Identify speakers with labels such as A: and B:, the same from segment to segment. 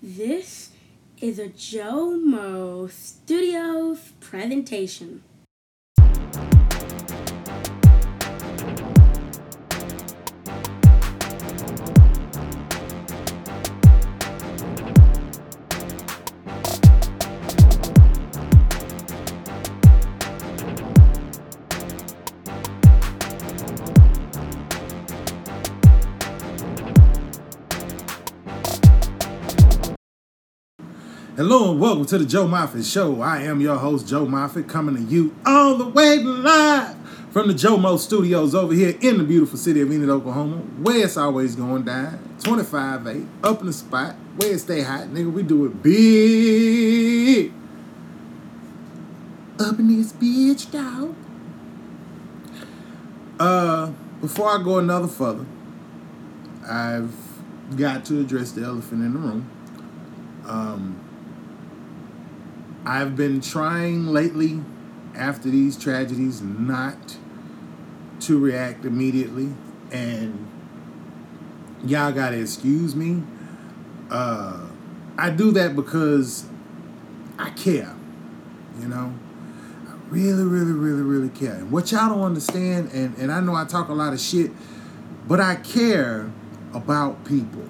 A: This is a Joe Mo Studios presentation.
B: Hello and welcome to the Joe Moffett Show. I am your host, Joe Moffett, coming to you all the way live from the Joe Mo Studios over here in the beautiful city of Enid, Oklahoma, where it's always going down. 25-8, up in the spot, where it stay hot, nigga. We do it big. Up in this bitch, dog. Uh, before I go another further, I've got to address the elephant in the room. Um, I've been trying lately, after these tragedies, not to react immediately. And y'all gotta excuse me. Uh, I do that because I care, you know? I really, really, really, really care. And what y'all don't understand, and, and I know I talk a lot of shit, but I care about people,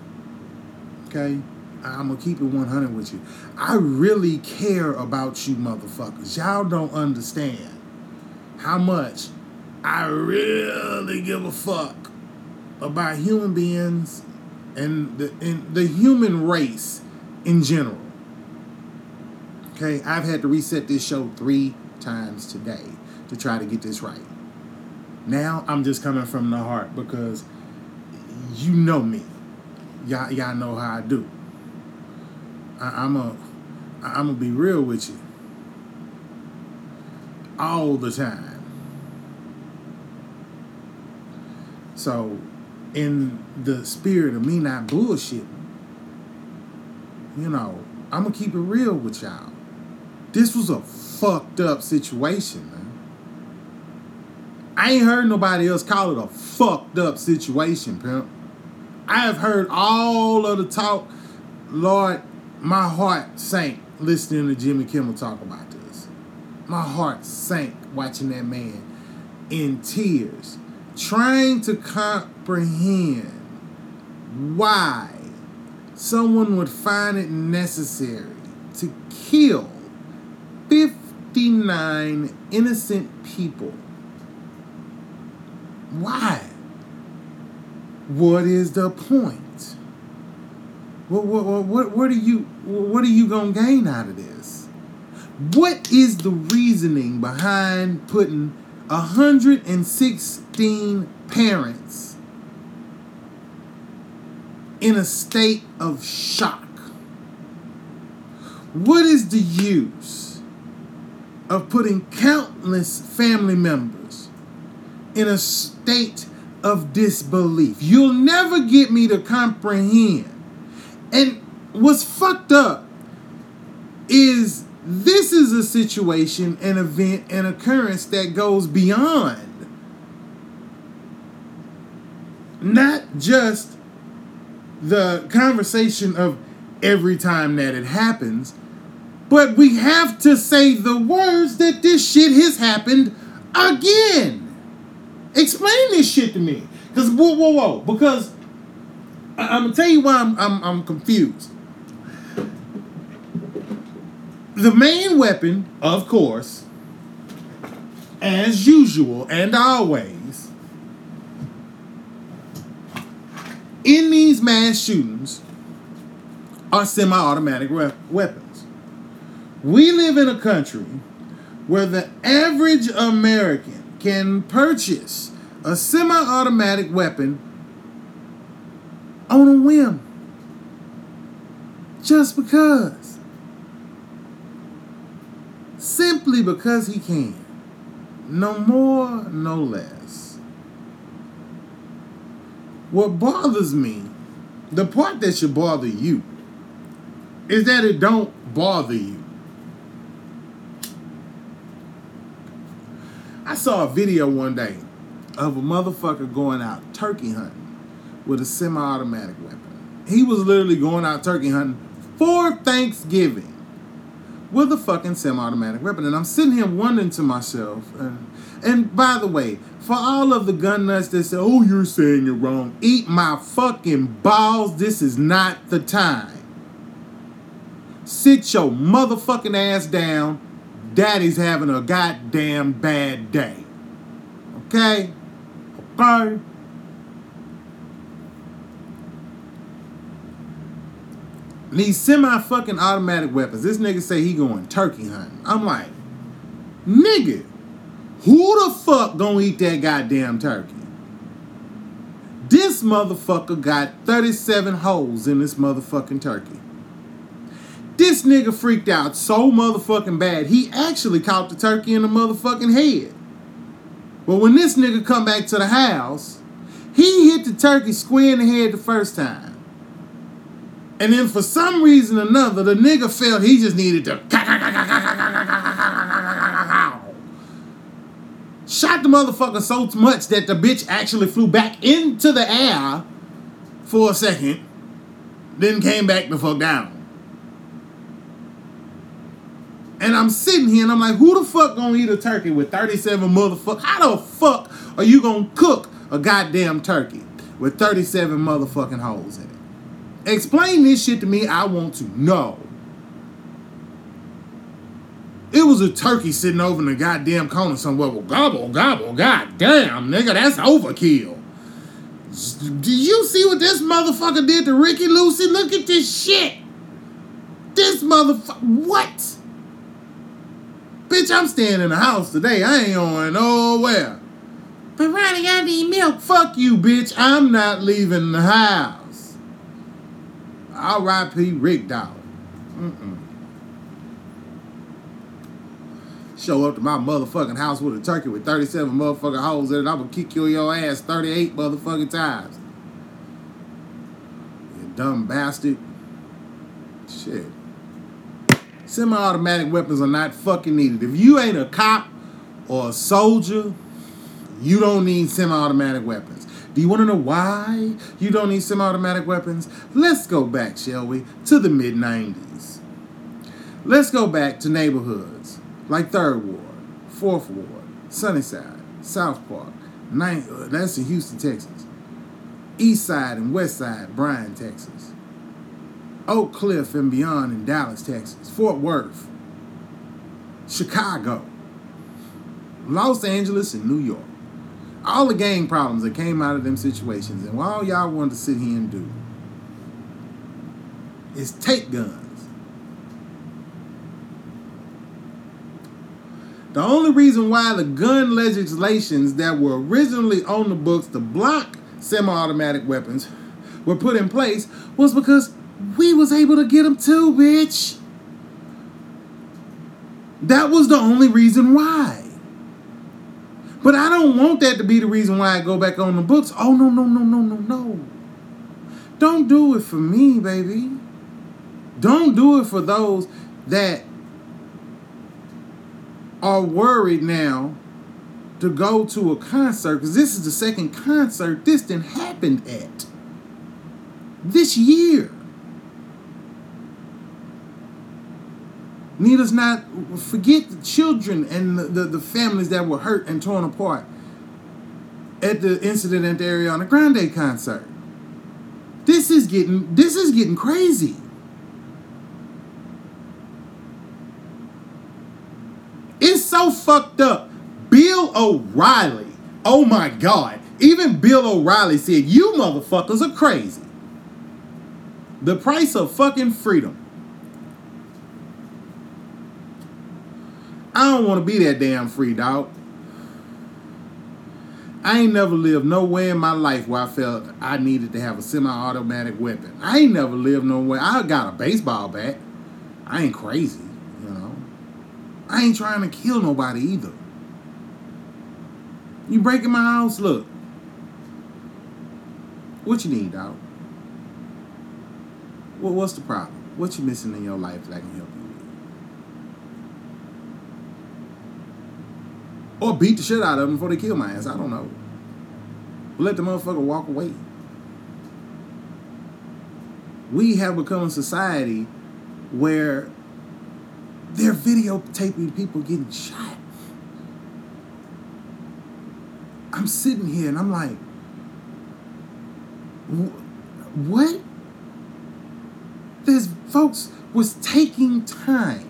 B: okay? I'm gonna keep it 100 with you. I really care about you, motherfuckers. Y'all don't understand how much I really give a fuck about human beings and the and the human race in general. Okay, I've had to reset this show three times today to try to get this right. Now I'm just coming from the heart because you know me. Y'all, y'all know how I do. I, I'm a I'm gonna be real with you. All the time. So, in the spirit of me not bullshitting, you know, I'm gonna keep it real with y'all. This was a fucked up situation, man. I ain't heard nobody else call it a fucked up situation, pimp. I have heard all of the talk. Lord, my heart sank listening to Jimmy Kimmel talk about this. My heart sank watching that man in tears, trying to comprehend why someone would find it necessary to kill 59 innocent people. Why? What is the point? What, what, what, what are you what are you gonna gain out of this? What is the reasoning behind putting 116 parents in a state of shock? What is the use of putting countless family members in a state of disbelief? You'll never get me to comprehend and what's fucked up is this is a situation, an event, an occurrence that goes beyond not just the conversation of every time that it happens, but we have to say the words that this shit has happened again. Explain this shit to me. Because, whoa, whoa, whoa. Because I, am gonna tell you why I'm, I'm I'm confused. The main weapon, of course, as usual and always, in these mass shootings are semi-automatic weapons. We live in a country where the average American can purchase a semi-automatic weapon on a whim. Just because. Simply because he can. No more, no less. What bothers me, the part that should bother you, is that it don't bother you. I saw a video one day of a motherfucker going out turkey hunting with a semi-automatic weapon. He was literally going out turkey hunting for Thanksgiving with a fucking semi-automatic weapon. And I'm sitting here wondering to myself, and, and by the way, for all of the gun nuts that say, oh, you're saying you're wrong, eat my fucking balls. This is not the time. Sit your motherfucking ass down. Daddy's having a goddamn bad day. Okay? Okay? These semi fucking automatic weapons. This nigga say he going turkey hunting. I'm like, nigga, who the fuck gonna eat that goddamn turkey? This motherfucker got 37 holes in this motherfucking turkey. This nigga freaked out so motherfucking bad, he actually caught the turkey in the motherfucking head. But when this nigga come back to the house, he hit the turkey square in the head the first time. And then for some reason or another, the nigga felt he just needed to shot the motherfucker so much that the bitch actually flew back into the air for a second, then came back the fuck down. And I'm sitting here and I'm like, who the fuck gonna eat a turkey with 37 motherfuckers? How the fuck are you gonna cook a goddamn turkey with 37 motherfucking holes in it? Explain this shit to me. I want to know. It was a turkey sitting over in the goddamn corner somewhere. Well, gobble, gobble, goddamn, nigga, that's overkill. Do you see what this motherfucker did to Ricky Lucy? Look at this shit. This motherfucker, what? Bitch, I'm staying in the house today. I ain't going nowhere. But Ronnie, I need milk. Fuck you, bitch. I'm not leaving the house. R.I.P. Rick Dowd. Mm-mm. Show up to my motherfucking house with a turkey with 37 motherfucking holes in it. I'm gonna kick you in your ass 38 motherfucking times. You dumb bastard. Shit. Semi automatic weapons are not fucking needed. If you ain't a cop or a soldier, you don't need semi automatic weapons. Do you want to know why you don't need semi automatic weapons? Let's go back, shall we, to the mid 90s. Let's go back to neighborhoods like 3rd Ward, 4th Ward, Sunnyside, South Park, Ninth, uh, that's in Houston, Texas. East Side and West Side, Bryan, Texas. Oak Cliff and beyond in Dallas, Texas. Fort Worth, Chicago, Los Angeles, and New York all the gang problems that came out of them situations, and all y'all wanted to sit here and do is take guns. The only reason why the gun legislations that were originally on the books to block semi-automatic weapons were put in place was because we was able to get them too, bitch. That was the only reason why. But I don't want that to be the reason why I go back on the books. Oh, no, no, no, no, no, no. Don't do it for me, baby. Don't do it for those that are worried now to go to a concert because this is the second concert this didn't happen at this year. Need us not forget the children and the, the, the, families that were hurt and torn apart at the incident at the Ariana Grande concert. This is getting this is getting crazy. It's so fucked up. Bill O'Reilly, oh my God. Even Bill O'Reilly said, You motherfuckers are crazy. The price of fucking freedom. I don't want to be that damn free, dog. I ain't never lived nowhere in my life where I felt I needed to have a semi-automatic weapon. I ain't never lived nowhere. I got a baseball bat. I ain't crazy, you know. I ain't trying to kill nobody either. You breaking my house? Look. What you need, dog? What, what's the problem? What you missing in your life that I can help you? Or beat the shit out of them before they kill my ass. I don't know. Let the motherfucker walk away. We have become a society where they're videotaping people getting shot. I'm sitting here and I'm like, what? There's folks was taking time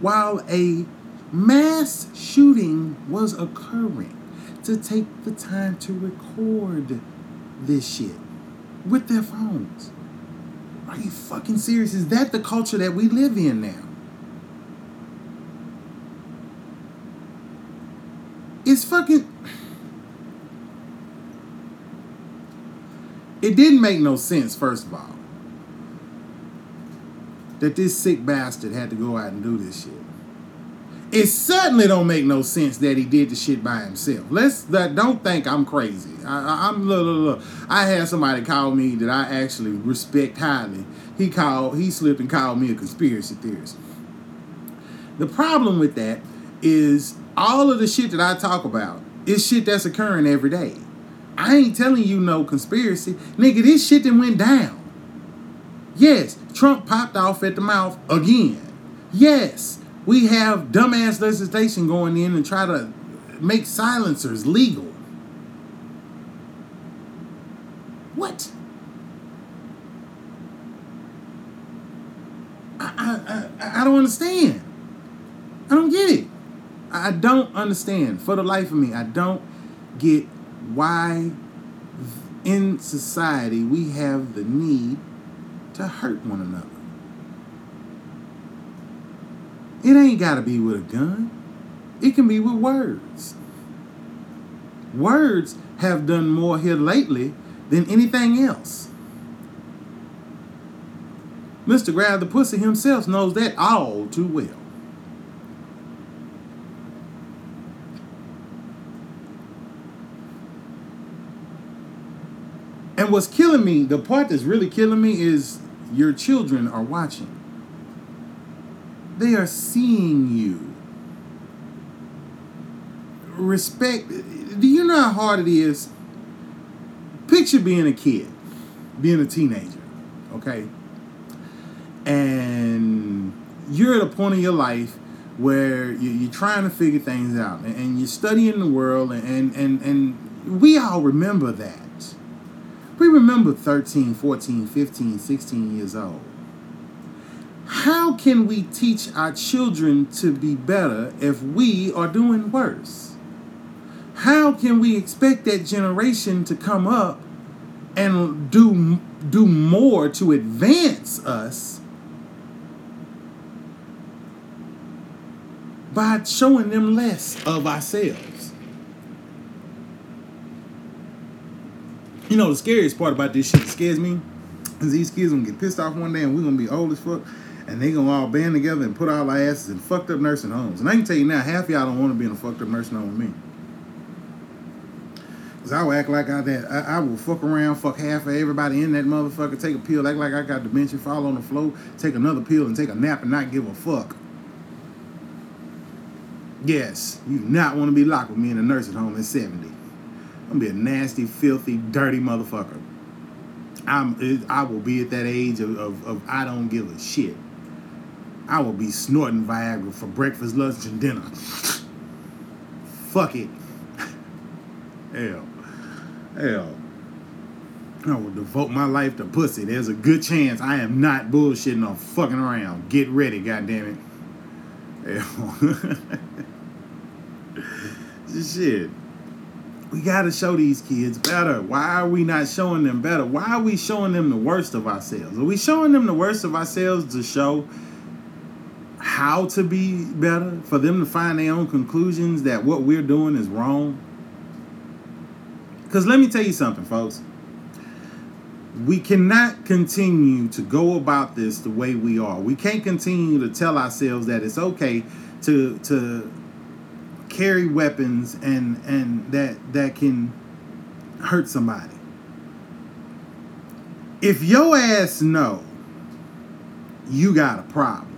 B: while a mass shooting was occurring to take the time to record this shit with their phones. Are you fucking serious? Is that the culture that we live in now? It's fucking. It didn't make no sense, first of all, that this sick bastard had to go out and do this shit. It certainly don't make no sense that he did the shit by himself. Let's that don't think I'm crazy. I, am look, look, look. I had somebody call me that I actually respect highly. He called, he slipped and called me a conspiracy theorist. The problem with that is all of the shit that I talk about is shit that's occurring every day. I ain't telling you no conspiracy. Nigga, this shit that went down. Yes, Trump popped off at the mouth again. Yes, we have dumbass legislation going in and try to make silencers legal. What? I, I, I, I don't understand. I don't get it. I don't understand. For the life of me, I don't get why in society we have the need to hurt one another. It ain't got to be with a gun. It can be with words. Words have done more here lately than anything else. Mr. Grab the Pussy himself knows that all too well. And what's killing me, the part that's really killing me is your children are watching. They are seeing you. Respect. Do you know how hard it is? Picture being a kid, being a teenager, okay? And you're at a point in your life where you're trying to figure things out and you're studying the world and, and, and we all remember that we remember 13, 14, 15, 16 years old. How can we teach our children to be better if we are doing worse? How can we expect that generation to come up and do do more to advance us by showing them less of ourselves? You know, the scariest part about this shit scares me is these kids gonna get pissed off one day and we're gonna be old as fuck and they gonna all band together and put all our asses in fucked up nursing homes. And I can tell you now, half y'all don't want to be in a fucked up nursing home with me. Cause I will act like I that I, I, will fuck around, fuck half of everybody in that motherfucker, take a pill, act like I got dementia, fall on the floor, take another pill and take a nap and not give a fuck. Yes, you do not want to be locked with me in a nursing home at 70. I'm gonna be a nasty, filthy, dirty motherfucker. I'm I will be at that age of, of, of I don't give a shit. I will be snorting Viagra for breakfast, lunch, and dinner. Fuck it. Hell. Hell. I will devote my life to pussy. There's a good chance I am not bullshitting or fucking around. Get ready, goddammit. Hell. Shit. We got to show these kids better. Why are we not showing them better? Why are we showing them the worst of ourselves? Are we showing them the worst of ourselves to show how to be better? For them to find their own conclusions that what we're doing is wrong? Because let me tell you something, folks. We cannot continue to go about this the way we are. We can't continue to tell ourselves that it's okay to to carry weapons and and that that can hurt somebody. If your ass know you got a problem,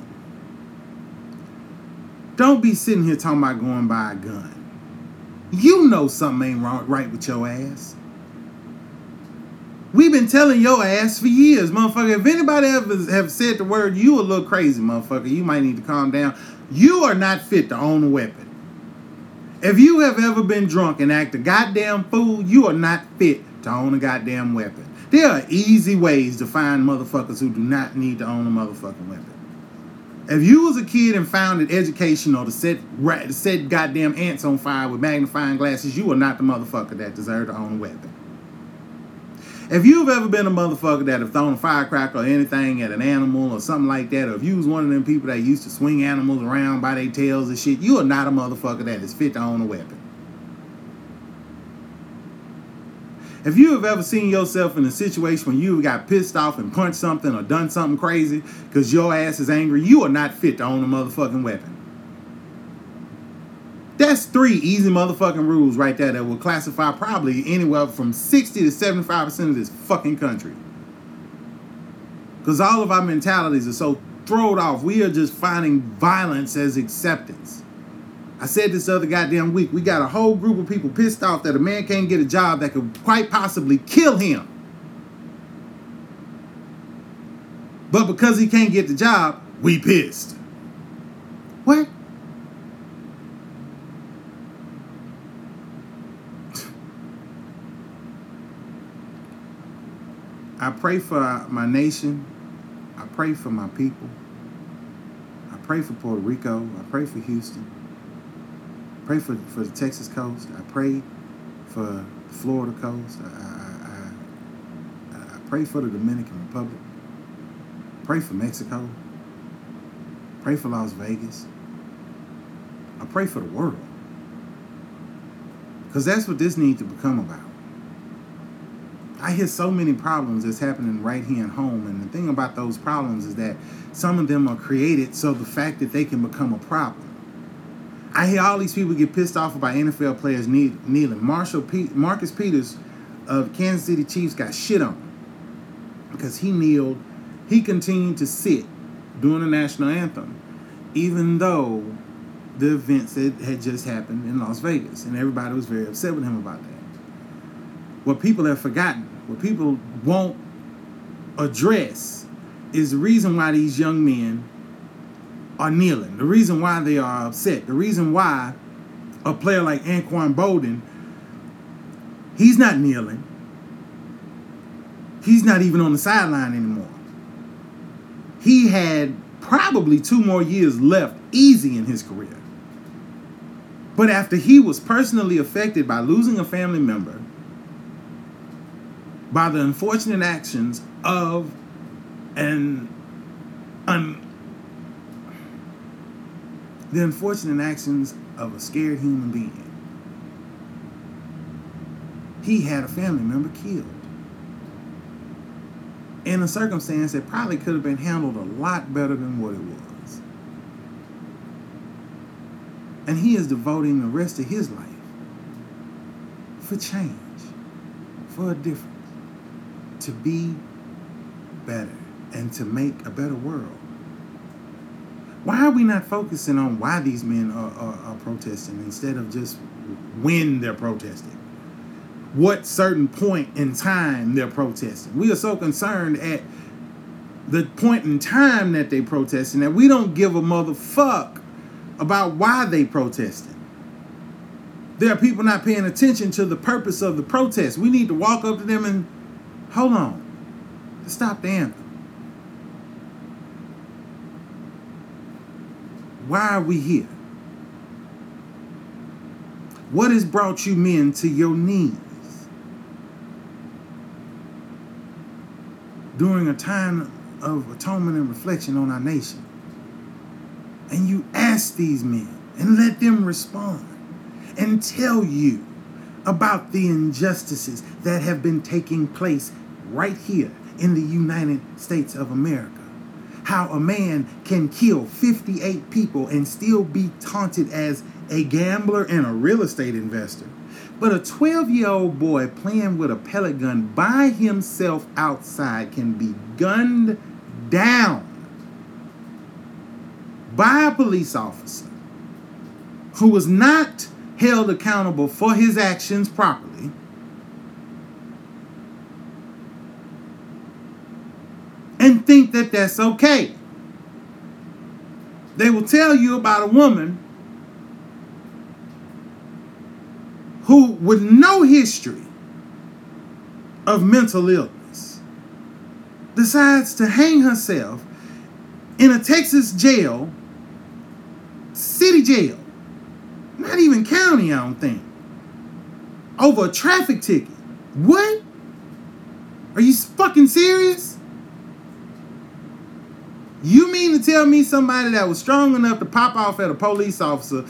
B: don't be sitting here talking about going by a gun. You know something ain't wrong, right with your ass. We've been telling your ass for years, motherfucker. If anybody ever have said the word, you a little crazy, motherfucker. You might need to calm down. You are not fit to own a weapon. If you have ever been drunk and act a goddamn fool, you are not fit to own a goddamn weapon. There are easy ways to find motherfuckers who do not need to own a motherfucking weapon. If you was a kid and found it educational to set to set goddamn ants on fire with magnifying glasses, you are not the motherfucker that deserve to own a weapon. If you've ever been a motherfucker that have thrown a firecracker or anything at an animal or something like that, or if you was one of them people that used to swing animals around by their tails and shit, you are not a motherfucker that is fit to own a weapon. If you have ever seen yourself in a situation when you got pissed off and punched something or done something crazy because your ass is angry, you are not fit to own a motherfucking weapon. That's three easy motherfucking rules right there that will classify probably anywhere from 60 to 75% of this fucking country. Because all of our mentalities are so thrown off. We are just finding violence as acceptance. I said this other goddamn week. We got a whole group of people pissed off that a man can't get a job that could quite possibly kill him. But because he can't get the job, we pissed. What? I pray for my nation. I pray for my people. I pray for Puerto Rico. I pray for Houston. Pray for, for the Texas coast. I pray for the Florida coast. I, I, I, I pray for the Dominican Republic. Pray for Mexico. Pray for Las Vegas. I pray for the world. Because that's what this needs to become about. I hear so many problems that's happening right here at home. And the thing about those problems is that some of them are created so the fact that they can become a problem. I hear all these people get pissed off about NFL players kneeling. Marshall Marcus Peters of Kansas City Chiefs got shit on because he kneeled. He continued to sit during the national anthem, even though the events that had just happened in Las Vegas, and everybody was very upset with him about that. What people have forgotten, what people won't address, is the reason why these young men are kneeling, the reason why they are upset, the reason why a player like Anquan Boldin, he's not kneeling. He's not even on the sideline anymore. He had probably two more years left easy in his career. But after he was personally affected by losing a family member, by the unfortunate actions of an the unfortunate actions of a scared human being. He had a family member killed in a circumstance that probably could have been handled a lot better than what it was. And he is devoting the rest of his life for change, for a difference, to be better, and to make a better world. Why are we not focusing on why these men are, are, are protesting instead of just when they're protesting? What certain point in time they're protesting? We are so concerned at the point in time that they protesting that we don't give a motherfuck about why they protesting. There are people not paying attention to the purpose of the protest. We need to walk up to them and hold on. Stop the anthem. Why are we here? What has brought you men to your knees? During a time of atonement and reflection on our nation. And you ask these men and let them respond and tell you about the injustices that have been taking place right here in the United States of America how a man can kill 58 people and still be taunted as a gambler and a real estate investor. But a 12 year old boy playing with a pellet gun by himself outside can be gunned down by a police officer who was not held accountable for his actions properly think that that's okay. They will tell you about a woman who, with no history of mental illness, decides to hang herself in a Texas jail, city jail, not even county, I don't think, over a traffic ticket. What? Are you fucking serious? You mean to tell me somebody that was strong enough to pop off at a police officer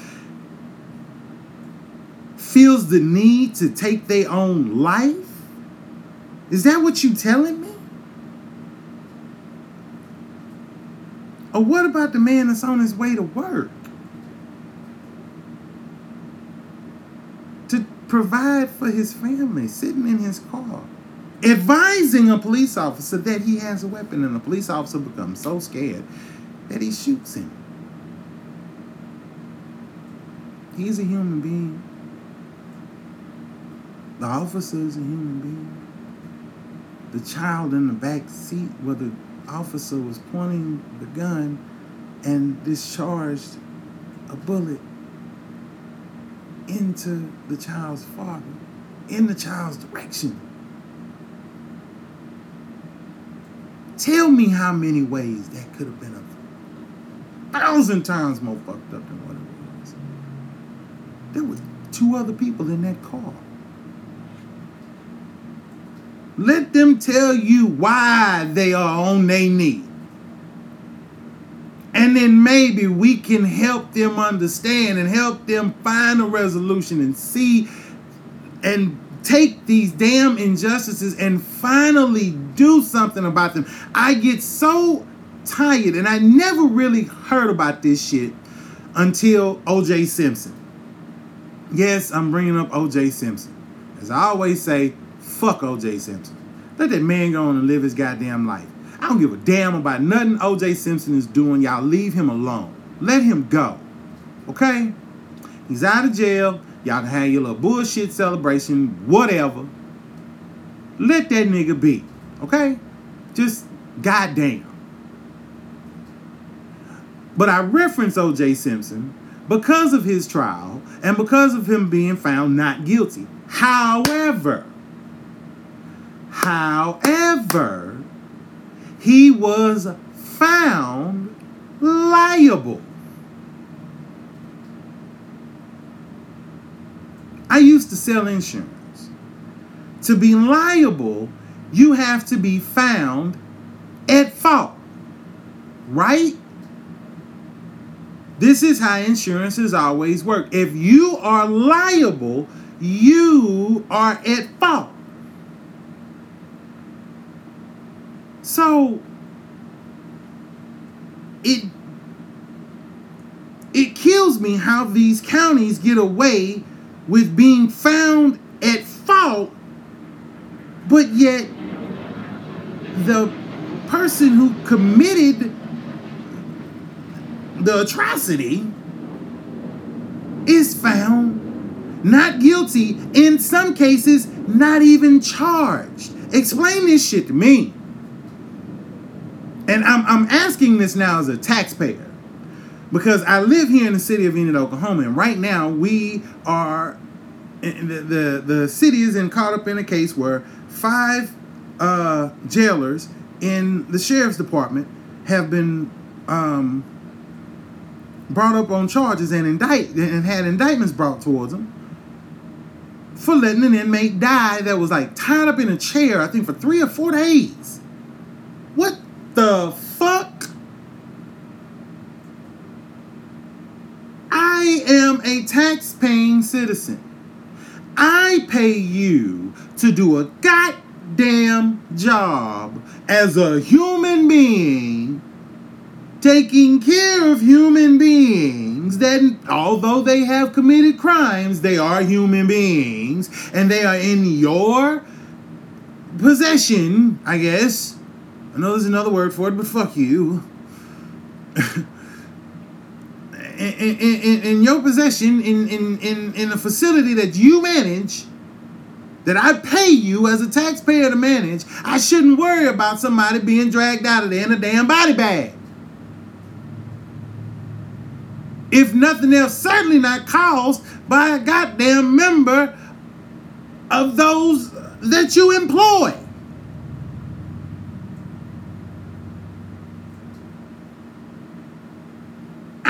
B: feels the need to take their own life? Is that what you telling me? Or what about the man that's on his way to work? To provide for his family, sitting in his car, advising a police officer that he has a weapon, and the police officer becomes so scared that he shoots him. He's a human being. The officer is a human being. The child in the back seat where the officer was pointing the gun and discharged a bullet into the child's father, in the child's direction. Tell me how many ways that could have been a thousand times more fucked up than what it was. There was two other people in that car. Let them tell you why they are on their knee. And then maybe we can help them understand and help them find a resolution and see and take these damn injustices and finally do something about them. I get so tired, and I never really heard about this shit until OJ Simpson. Yes, I'm bringing up OJ Simpson. As I always say, fuck OJ Simpson. Let that man go on and live his goddamn life. I don't give a damn about nothing OJ Simpson is doing. Y'all leave him alone. Let him go. Okay? He's out of jail. Y'all can have your little bullshit celebration, whatever. Let that nigga be. Okay? Just goddamn. But I reference OJ Simpson because of his trial and because of him being found not guilty. However, however, he was found liable. I used to sell insurance. To be liable, you have to be found at fault. Right? This is how insurances always work. If you are liable, you are at fault. So it it kills me how these counties get away with being found at fault, but yet the person who committed the atrocity is found not guilty, in some cases, not even charged. Explain this shit to me. And I'm, I'm asking this now as a taxpayer because I live here in the city of Enid, Oklahoma, and right now we are the the, the city is in caught up in a case where five uh, jailers in the sheriff's department have been um, brought up on charges and indict and had indictments brought towards them for letting an inmate die that was like tied up in a chair, I think for three or four days. What the fuck? I am a tax paying citizen. I pay you to do a goddamn job as a human being, taking care of human beings that, although they have committed crimes, they are human beings and they are in your possession, I guess. I know there's another word for it, but fuck you. in, in, in, your possession, in, in, in, in a facility that you manage, that I pay you as a taxpayer to manage, I shouldn't worry about somebody being dragged out of there in a damn body bag. If nothing else, certainly not caused by a goddamn member of those that you employ.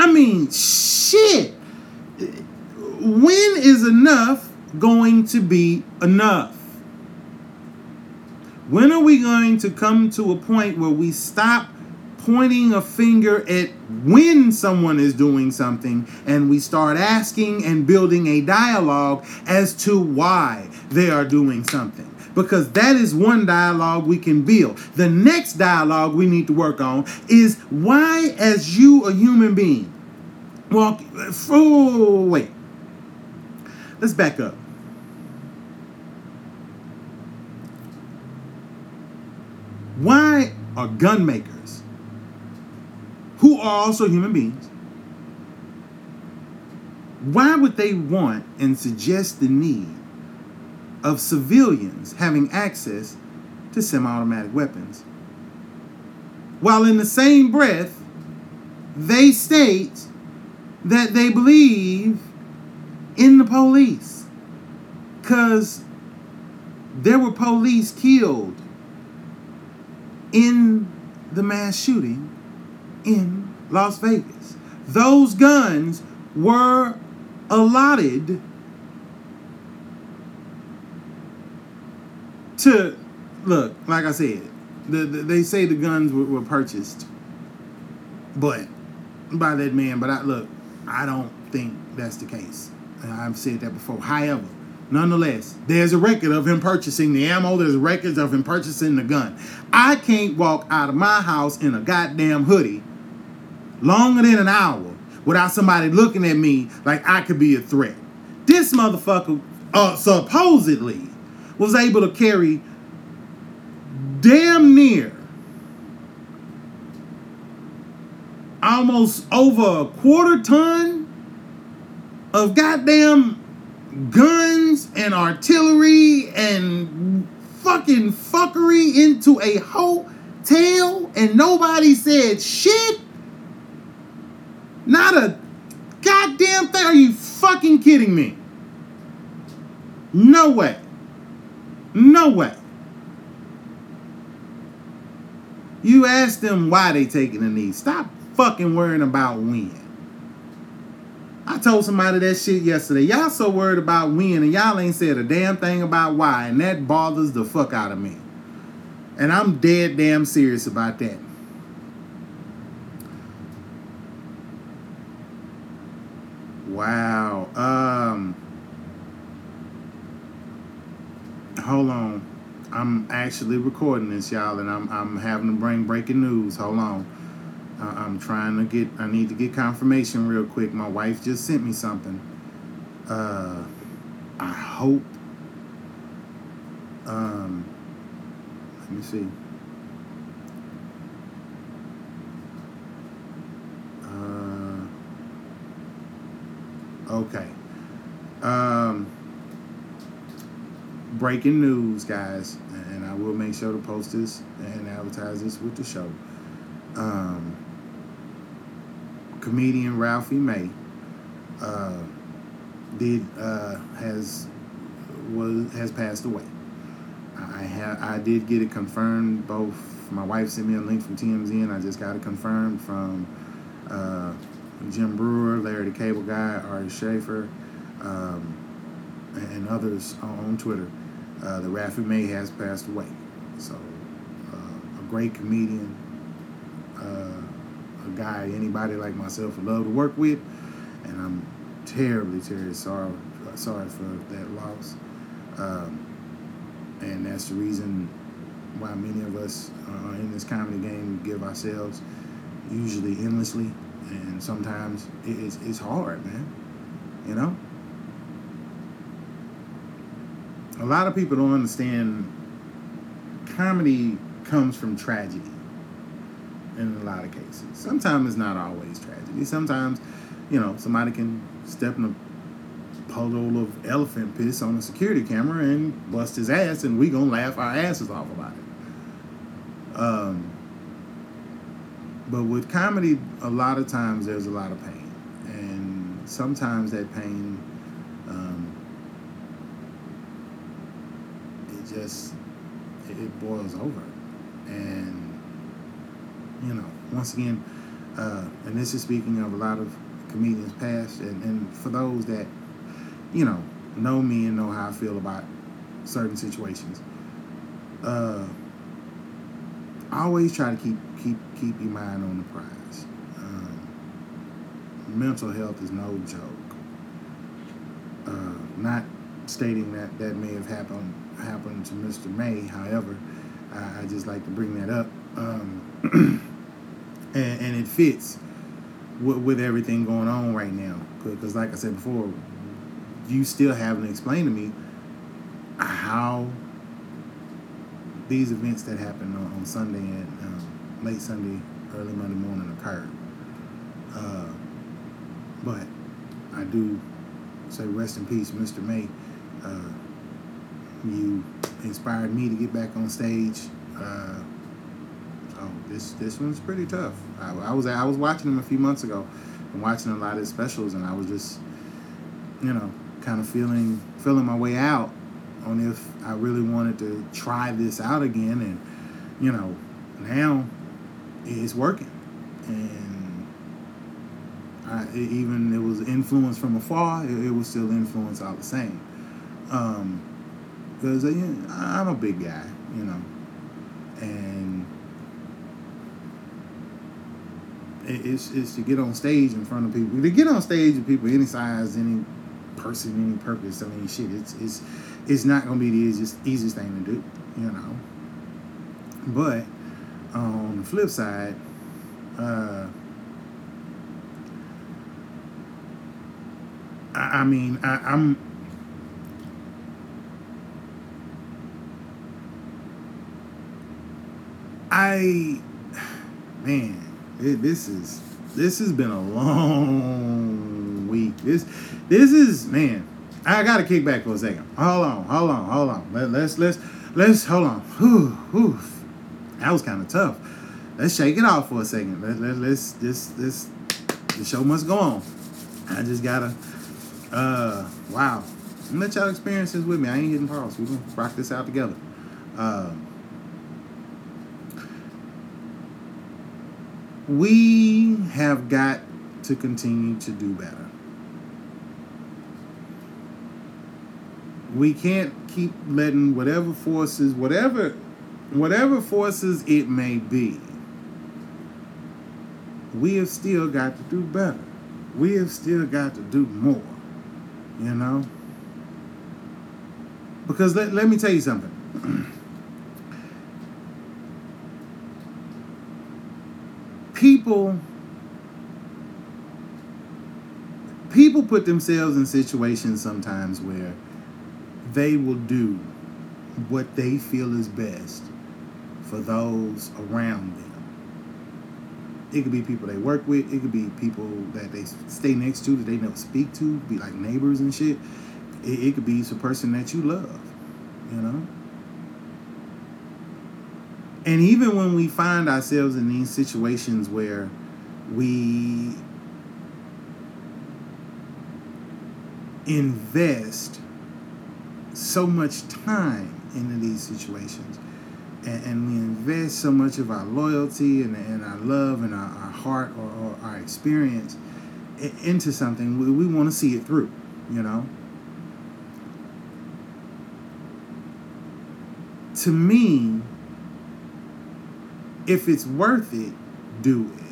B: I mean, shit. When is enough going to be enough? When are we going to come to a point where we stop pointing a finger at when someone is doing something and we start asking and building a dialogue as to why they are doing something? Because that is one dialogue we can build. The next dialogue we need to work on is why, as you, a human being, walk. Oh, wait. Let's back up. Why are gun makers, who are also human beings, why would they want and suggest the need of civilians having access to semi automatic weapons? While in the same breath, they state that they believe in the police. Because there were police killed in the mass shooting in Las Vegas. Those guns were allotted to look, like I said, the, the, they say the guns were, were purchased, but by that man. But I look, I don't think that's the case. I've said that before. However, nonetheless, there's a record of him purchasing the ammo. There's records of him purchasing the gun. I can't walk out of my house in a goddamn hoodie longer than an hour without somebody looking at me like I could be a threat. This motherfucker uh, supposedly was able to carry damn near almost over a quarter ton of goddamn guns and artillery and fucking fuckery into a hotel and nobody said shit? Not a goddamn thing. Are you fucking kidding me? No way. No way. You ask them why they taking a knee. Stop fucking worrying about when. I told somebody that shit yesterday. Y'all so worried about when and y'all ain't said a damn thing about why, and that bothers the fuck out of me. And I'm dead damn serious about that. Wow. Um Hold on. I'm actually recording this, y'all, and I'm I'm having to bring breaking news. Hold on. I'm trying to get. I need to get confirmation real quick. My wife just sent me something. Uh, I hope. Um, let me see. Uh, okay. Breaking news, guys, and I will make sure to post this and advertise this with the show. Um, comedian Ralphie May uh, did uh, has was has passed away. I have I did get it confirmed. Both my wife sent me a link from TMZ, and I just got it confirmed from uh, Jim Breuer, Larry the Cable Guy, Ari Shaffir, um, and others on Twitter. Uh, the Ralphie May has passed away. So uh, a great comedian. Uh, a guy anybody like myself would love to work with, and I'm terribly, terribly sorry sorry for that loss. Um, and that's the reason why many of us uh, in this comedy game give ourselves usually endlessly, and sometimes it's it's hard, man. You know. A lot of people don't understand comedy comes from tragedy in a lot of cases. Sometimes it's not always tragedy. Sometimes, you know, somebody can step in a puddle of elephant piss on a security camera and bust his ass, and we gonna laugh our asses off about it. Um, but with comedy, a lot of times there's a lot of pain, and sometimes that pain, um, it just it, it boils over, and you know, once again, uh, and this is speaking of a lot of comedians past, and, and for those that you know know me and know how I feel about certain situations. Uh, I always try to keep keep keep your mind on the prize. Um, mental health is no joke. Uh, not stating that that may have happened happened to Mr. May. However, I, I just like to bring that up, um, and, and it fits with, with everything going on right now. Because, like I said before, you still haven't explained to me how these events that happened on, on Sunday and um, late Sunday, early Monday morning occurred. Uh, but I do say rest in peace, Mr. May. Uh, you inspired me to get back on stage. Uh, so this this one's pretty tough. I, I was I was watching him a few months ago, and watching a lot of specials, and I was just, you know, kind of feeling feeling my way out on if I really wanted to try this out again, and you know, now it's working, and I, even it was influence from afar, it, it was still influence all the same. Um, because uh, I'm a big guy, you know, and it's it's to get on stage in front of people. To get on stage with people any size, any person, any purpose. I mean, shit, it's it's it's not gonna be the easiest easiest thing to do, you know. But on the flip side, uh, I, I mean, I, I'm I, man, it, this is this has been a long week. This this is man. I gotta kick back for a second. Hold on, hold on, hold on. Let, let's let's let's hold on. Whew, whew. That was kind of tough. Let's shake it off for a second. Let, let, let's this this the show must go on. I just gotta. Uh, wow. Let y'all experience this with me. I ain't hitting pause. We're gonna rock this out together. Uh, we have got to continue to do better. We can't keep letting whatever forces, whatever whatever forces it may be, we have still got to do better. We have still got to do more. You know? Because let, let me tell you something. people people put themselves in situations sometimes where they will do what they feel is best for those around them. It could be people they work with, it could be people that they stay next to that they never speak to, be like neighbors and shit. It, it could be some person that you love, you know? And even when we find ourselves in these situations where we invest so much time into these situations and, and we invest so much of our loyalty and, and our love and our, our heart or, or, our experience into something we, we want to see it through you know? To me if it's worth it, do it.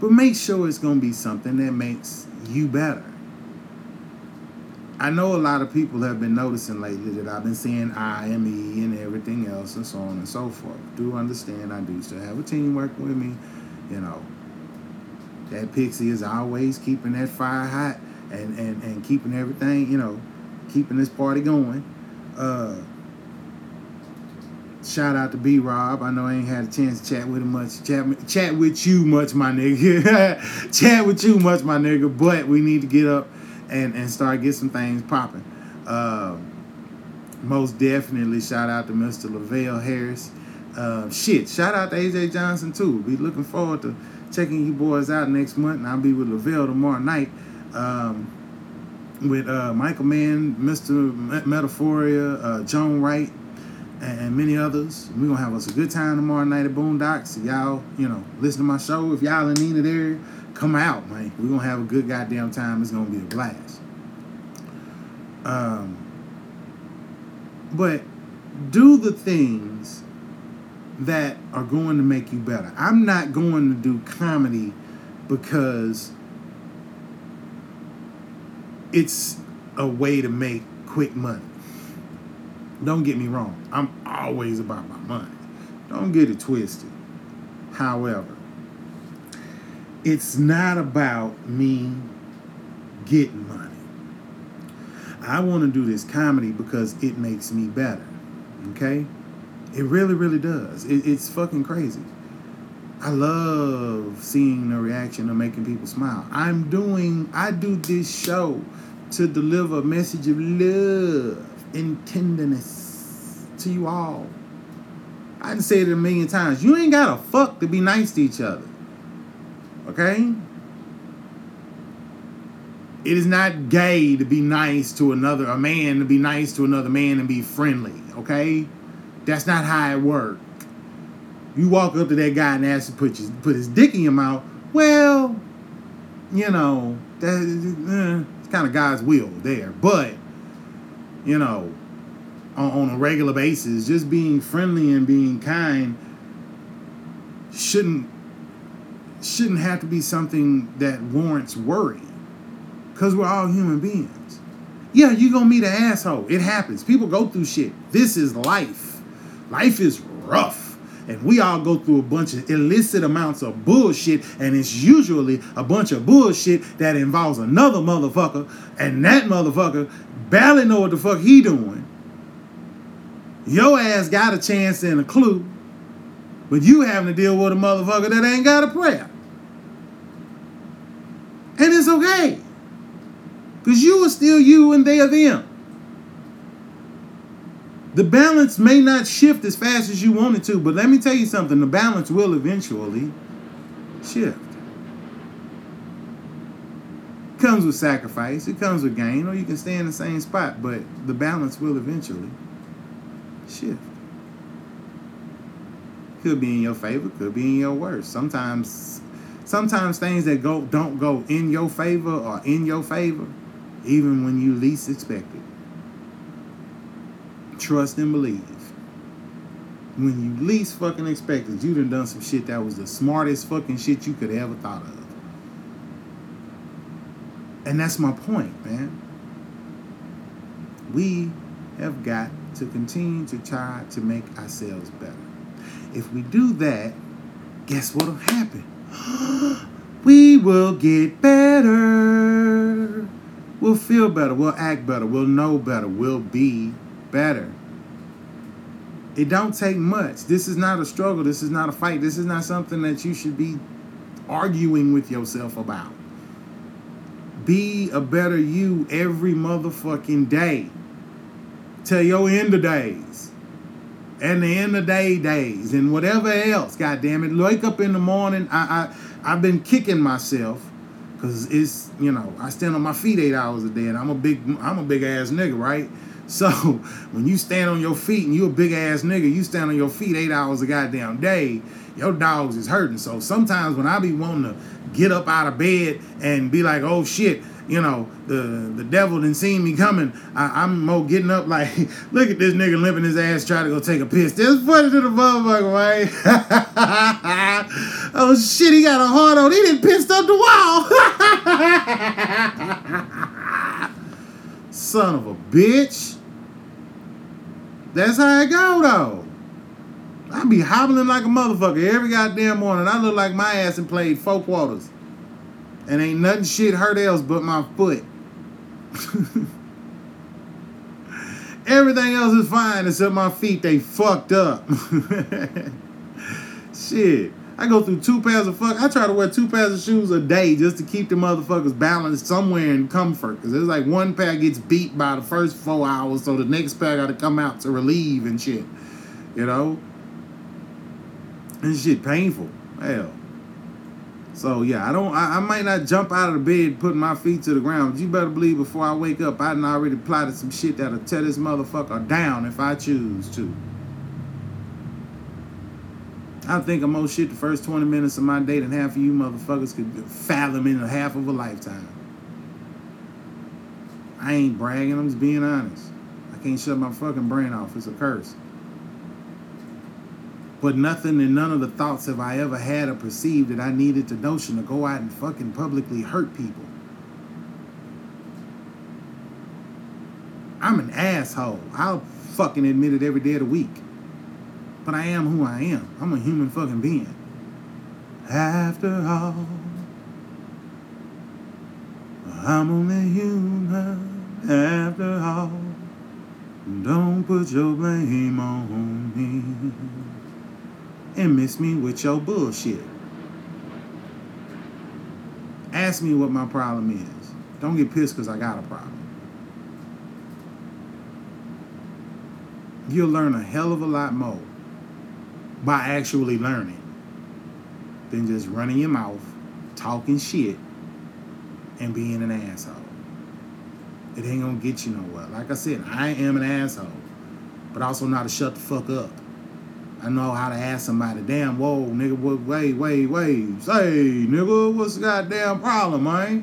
B: But make sure it's going to be something that makes you better. I know a lot of people have been noticing lately that I've been saying I and everything else and so on and so forth. Do understand I do still have a team working with me. You know, that Pixie is always keeping that fire hot and, and, and keeping everything, you know, keeping this party going. Uh, Shout out to B Rob. I know I ain't had a chance to chat with him much. Chat, chat with you much, my nigga. chat with you much, my nigga. But we need to get up, and and start get some things popping. Uh, most definitely shout out to Mr. Lavelle Harris. Uh, shit, shout out to AJ Johnson too. Be looking forward to checking you boys out next month, and I'll be with Lavelle tomorrow night. Um, with uh, Michael Mann, Mr. Metaphoria, uh, Joan Wright, and many others. We're gonna have us a good time tomorrow night at Boondocks. Y'all, you know, listen to my show. If y'all in of there, come out, man. We're gonna have a good goddamn time. It's gonna be a blast. Um, but do the things that are going to make you better. I'm not going to do comedy because it's a way to make quick money. Don't get me wrong. I'm always about my money. Don't get it twisted. However, it's not about me getting money. I want to do this comedy because it makes me better. Okay? It really, really does. It, it's fucking crazy. I love seeing the reaction of making people smile. I'm doing, I do this show to deliver a message of love and tenderness to you all. I done say it a million times. You ain't gotta fuck to be nice to each other. Okay? It is not gay to be nice to another, a man to be nice to another man and be friendly. Okay? That's not how it works. You walk up to that guy and ask to put his, put his dick in your mouth. Well, you know, that, eh, it's kind of God's will there. But, you know, on, on a regular basis, just being friendly and being kind shouldn't shouldn't have to be something that warrants worry. Cause we're all human beings. Yeah, you're gonna meet an asshole. It happens. People go through shit. This is life. Life is rough and we all go through a bunch of illicit amounts of bullshit, and it's usually a bunch of bullshit that involves another motherfucker, and that motherfucker barely know what the fuck he doing. Your ass got a chance and a clue, but you having to deal with a motherfucker that ain't got a prayer. And it's okay. Because you are still you and they are them. The balance may not shift as fast as you want it to, but let me tell you something the balance will eventually shift. Comes with sacrifice, it comes with gain, or you can stay in the same spot, but the balance will eventually shift. Could be in your favor, could be in your worst. Sometimes sometimes things that go don't go in your favor or in your favor, even when you least expect it trust and believe. When you least fucking expect it, you done done some shit that was the smartest fucking shit you could ever thought of. And that's my point, man. We have got to continue to try to make ourselves better. If we do that, guess what'll happen? we will get better. We'll feel better. We'll act better. We'll know better. We'll be better. It don't take much. This is not a struggle. This is not a fight. This is not something that you should be arguing with yourself about. Be a better you every motherfucking day. Till your end of days. And the end of day days. And whatever else. God damn it. Wake up in the morning. I I I've been kicking myself. Cause it's, you know, I stand on my feet eight hours a day and I'm a big I'm a big ass nigga, right? So when you stand on your feet and you a big ass nigga, you stand on your feet eight hours a goddamn day, your dogs is hurting. So sometimes when I be wanting to get up out of bed and be like, oh shit, you know, the the devil didn't see me coming. I, am more getting up like, look at this nigga limping his ass trying to go take a piss. This funny to the motherfucker, right? oh shit, he got a heart on. He didn't pissed up the wall. Son of a bitch. That's how it go though. I be hobbling like a motherfucker every goddamn morning. I look like my ass and played four quarters. And ain't nothing shit hurt else but my foot. Everything else is fine except my feet. They fucked up. shit. I go through two pairs of fuck. I try to wear two pairs of shoes a day just to keep the motherfuckers balanced somewhere in comfort. Cause it's like one pair gets beat by the first four hours, so the next pair got to come out to relieve and shit. You know, and shit painful. Hell. So yeah, I don't. I, I, might not jump out of the bed putting my feet to the ground, but you better believe before I wake up, I done already plotted some shit that'll tear this motherfucker down if I choose to. I think of most shit the first 20 minutes of my day than half of you motherfuckers could fathom in a half of a lifetime. I ain't bragging, I'm just being honest. I can't shut my fucking brain off. It's a curse. But nothing and none of the thoughts have I ever had or perceived that I needed the notion to go out and fucking publicly hurt people. I'm an asshole. I'll fucking admit it every day of the week. But I am who I am. I'm a human fucking being. After all, I'm only human. After all, don't put your blame on me and miss me with your bullshit. Ask me what my problem is. Don't get pissed because I got a problem. You'll learn a hell of a lot more by actually learning than just running your mouth, talking shit, and being an asshole. It ain't gonna get you nowhere. Like I said, I am an asshole, but also not to shut the fuck up. I know how to ask somebody, damn, whoa, nigga, wait, wait, wait. Say, nigga, what's the goddamn problem, man?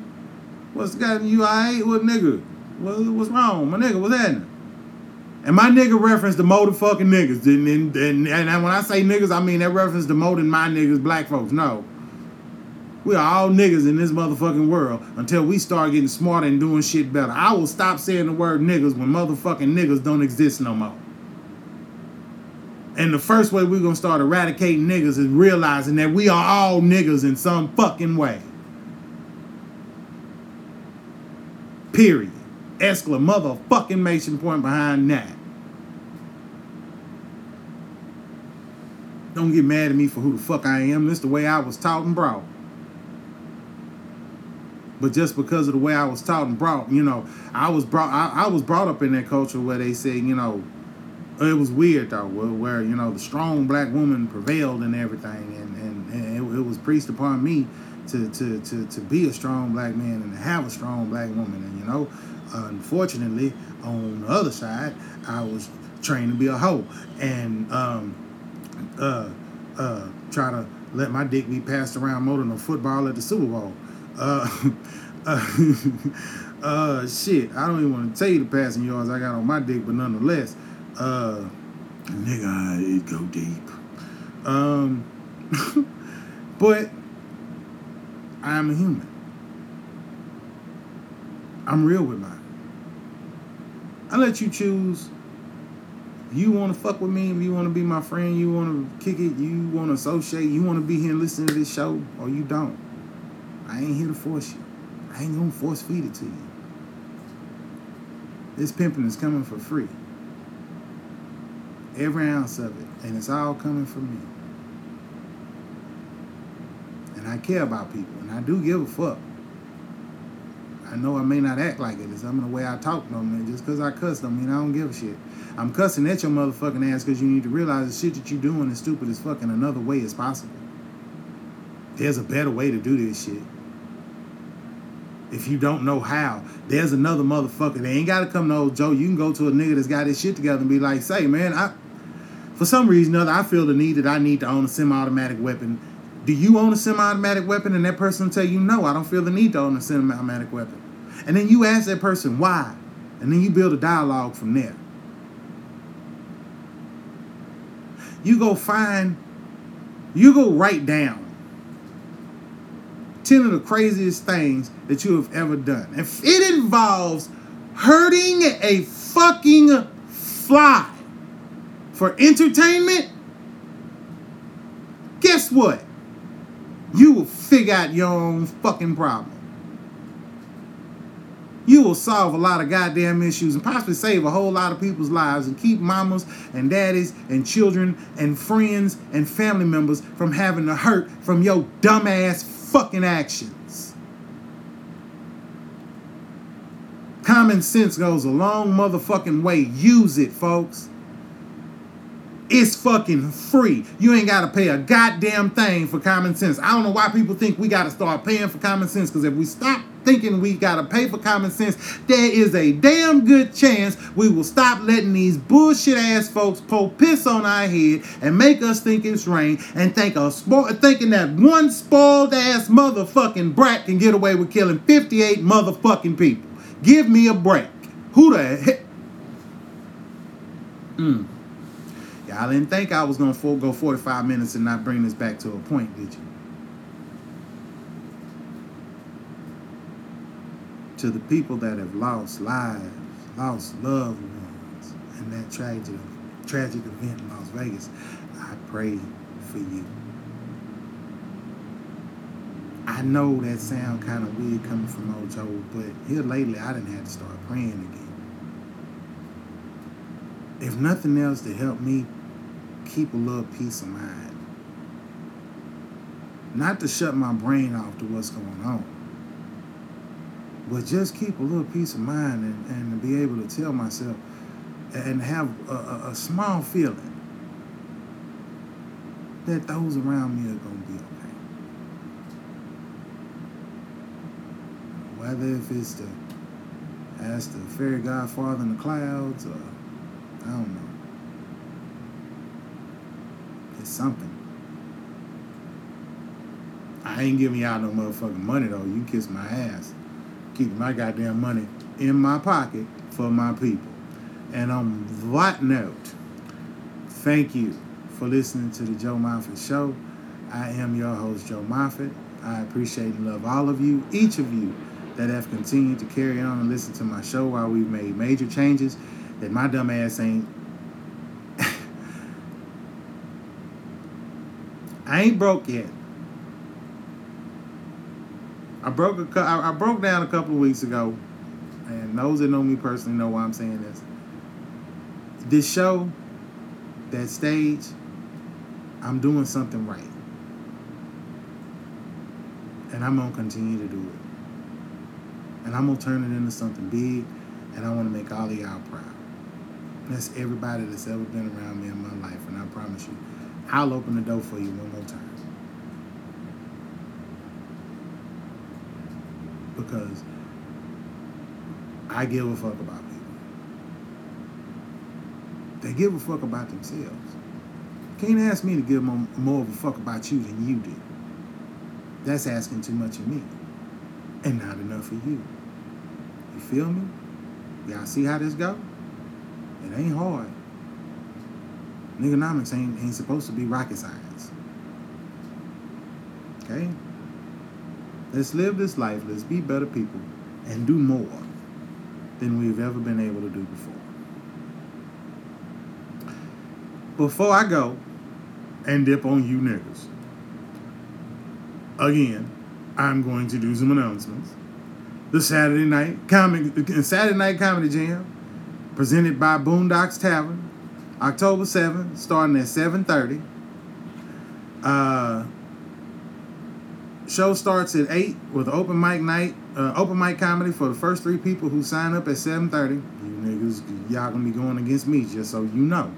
B: What's the goddamn, you alright? What nigga? What, what's wrong? My nigga, what's happening? And my nigga reference the motherfucking niggas. And, and, and, and when I say niggas, I mean that reference to more my niggas, black folks. No. We are all niggas in this motherfucking world until we start getting smarter and doing shit better. I will stop saying the word niggas when motherfucking niggas don't exist no more. And the first way we're gonna start eradicating niggas is realizing that we are all niggas in some fucking way. Period. Exclamation motherfucking mation point behind that. Don't get mad at me for who the fuck I am. This the way I was taught and brought. But just because of the way I was taught and brought, you know, I was brought I, I was brought up in that culture where they say, you know, it was weird though, where, where, you know the strong black woman prevailed and everything, and, and, and it, it, was preached upon me to, to, to, to be a strong black man and to have a strong black woman, and you know, unfortunately, on the other side, I was trained to be a hoe and um, uh, uh, try to let my dick be passed around more than a football at the Super Bowl. Uh, uh, shit, I don't even want to tell you the passing yards I got on my dick, but nonetheless, uh, nigga, it go deep. Um, but I'm a human. I'm real with mine. I let you choose. You want to fuck with me, if you want to be my friend, you want to kick it, you want to associate, you want to be here and listen to this show, or you don't. I ain't here to force you. I ain't gonna force feed it to you. This pimping is coming for free every ounce of it, and it's all coming from me. And I care about people, and I do give a fuck. I know I may not act like it. It's some of the way I talk, no man. Just because I cuss don't mean I don't give a shit. I'm cussing at your motherfucking ass because you need to realize the shit that you're doing is stupid as fuck, and another way is possible. There's a better way to do this shit. If you don't know how, there's another motherfucker. They ain't gotta come to old Joe. You can go to a nigga that's got his shit together and be like, say, man, I for some reason or other, I feel the need that I need to own a semi-automatic weapon. Do you own a semi-automatic weapon? And that person will tell you, no, I don't feel the need to own a semi-automatic weapon. And then you ask that person why, and then you build a dialogue from there. You go find, you go write down 10 of the craziest things that you have ever done. If it involves hurting a fucking fly, for entertainment, guess what? You will figure out your own fucking problem. You will solve a lot of goddamn issues and possibly save a whole lot of people's lives and keep mamas and daddies and children and friends and family members from having to hurt from your dumbass fucking actions. Common sense goes a long motherfucking way. Use it, folks. It's fucking free. You ain't got to pay a goddamn thing for common sense. I don't know why people think we got to start paying for common sense because if we stop thinking we got to pay for common sense, there is a damn good chance we will stop letting these bullshit ass folks pull piss on our head and make us think it's rain and think a spo- thinking that one spoiled ass motherfucking brat can get away with killing 58 motherfucking people. Give me a break. Who the heck? Mm. Y'all didn't think I was gonna go 45 minutes and not bring this back to a point, did you? To the people that have lost lives, lost loved ones, in that tragic, tragic event in Las Vegas, I pray for you. I know that sound kind of weird coming from old Joe, but here lately I didn't have to start praying again. If nothing else to help me keep a little peace of mind. Not to shut my brain off to what's going on, but just keep a little peace of mind and, and be able to tell myself and have a, a, a small feeling that those around me are going to be okay. Whether if it's to ask the fairy godfather in the clouds or I don't know. It's something. I ain't giving y'all no motherfucking money though. You kiss my ass. Keeping my goddamn money in my pocket for my people. And on that note, thank you for listening to the Joe Moffett Show. I am your host, Joe Moffett. I appreciate and love all of you, each of you that have continued to carry on and listen to my show while we've made major changes that my dumb ass ain't I ain't broke yet. I broke a, I broke down a couple of weeks ago, and those that know me personally know why I'm saying this. This show, that stage, I'm doing something right, and I'm gonna continue to do it, and I'm gonna turn it into something big, and I want to make all of y'all proud. That's everybody that's ever been around me in my life, and I promise you, I'll open the door for you one more time. Because I give a fuck about people. They give a fuck about themselves. Can't ask me to give more, of a fuck about you than you do. That's asking too much of me. And not enough of you. You feel me? Y'all see how this go? It ain't hard. Niggonomics ain't, ain't supposed to be rocket science. Okay? Let's live this life. Let's be better people and do more than we've ever been able to do before. Before I go and dip on you niggas, again, I'm going to do some announcements. The Saturday night comedy, Saturday night comedy jam, presented by Boondocks Tavern, October 7th, starting at 7.30. Uh, show starts at 8 with open mic night, uh, open mic comedy for the first three people who sign up at 7.30. You niggas, y'all gonna be going against me, just so you know.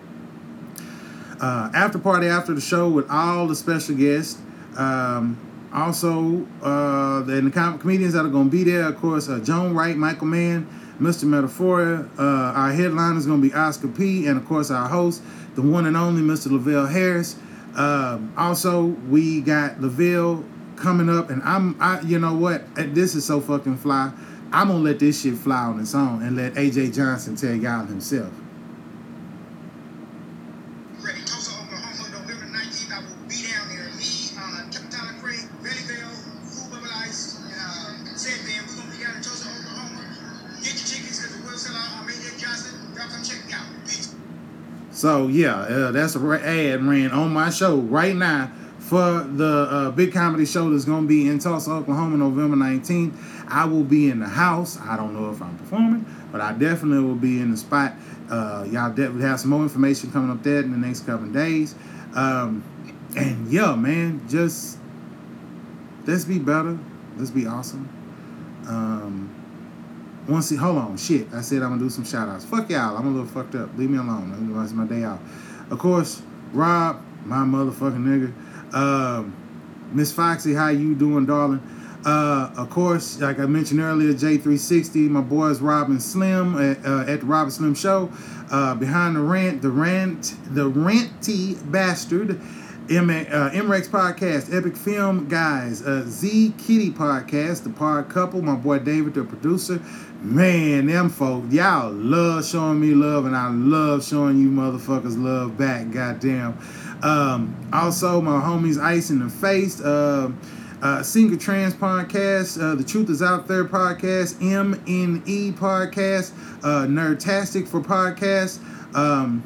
B: Uh, after party after the show with all the special guests. Um, also, uh, the, the com- comedians that are going to be there, of course, uh, Joan Wright, Michael Mann, Mr. Metaphora. Uh, our headline is going to be Oscar P. And of course, our host, the one and only Mr. Lavelle Harris. Um, also, we got Lavelle coming up, and I'm, I, you know what? This is so fucking fly. I'm gonna let this shit fly on its own and let AJ Johnson tell y'all himself. So yeah, uh, that's a ad ran on my show right now for the uh, big comedy show that's going to be in Tulsa, Oklahoma, November 19th. I will be in the house. I don't know if I'm performing, but I definitely will be in the spot. Uh, y'all definitely have some more information coming up there in the next couple days. Um, and yeah, man, just let's be better. Let's be awesome. Um, to hold on, shit. I said I'm gonna do some shout outs. Fuck y'all, I'm a little fucked up. Leave me alone. It's my day off. Of course, Rob, my motherfucking nigga. Um, Miss Foxy, how you doing, darling? Uh, of course, like I mentioned earlier, J360, my boys Robin Slim at, uh, at the Robin Slim Show. Uh, behind the rant, the rant, the ranty bastard. M- uh, MREX podcast, Epic Film Guys, uh, Z Kitty podcast, The Pod Couple, my boy David, the producer. Man, them folks, y'all love showing me love, and I love showing you motherfuckers love back. Goddamn. Um, also, my homies Ice in the Face, uh, uh, Singer Trans podcast, uh, The Truth Is Out There podcast, MNE podcast, uh, Nerdtastic for podcast. Um,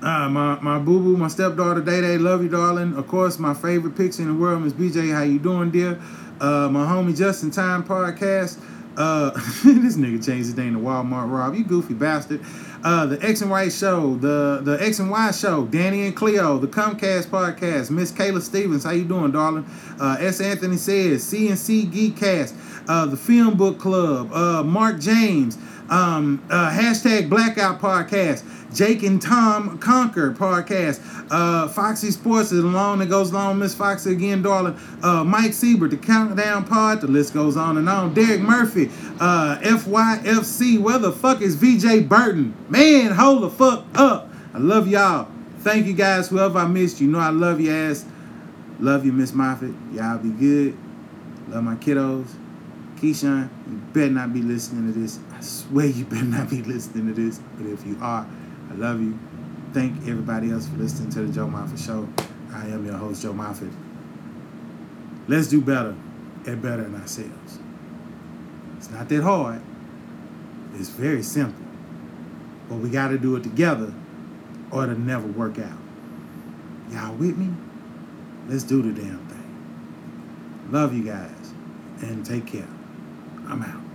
B: uh, my my boo boo, my stepdaughter Day Day, love you, darling. Of course, my favorite picture in the world, Miss BJ. How you doing, dear? Uh, my homie Just in Time podcast. Uh, this nigga changed his name to Walmart Rob. You goofy bastard. Uh, the X and Y show, the the X and Y show, Danny and Cleo, the Comcast podcast, Miss Kayla Stevens. How you doing, darling? Uh, S. Anthony says CNC Geekcast, uh, the Film Book Club, uh, Mark James, um, uh, hashtag Blackout Podcast. Jake and Tom Conquer podcast. Uh, Foxy Sports is along that goes along. Miss Foxy again, darling. Uh, Mike Siebert, the Countdown Pod. The list goes on and on. Derek Murphy, uh, FYFC. Where the fuck is VJ Burton? Man, hold the fuck up. I love y'all. Thank you guys. Whoever I missed, you know I love you ass. Love you, Miss Moffett. Y'all be good. Love my kiddos. Keyshawn, you better not be listening to this. I swear you better not be listening to this. But if you are, I love you. Thank everybody else for listening to the Joe Moffett Show. I am your host, Joe Moffett. Let's do better and better in ourselves. It's not that hard. It's very simple. But we got to do it together or it'll never work out. Y'all with me? Let's do the damn thing. Love you guys and take care. I'm out.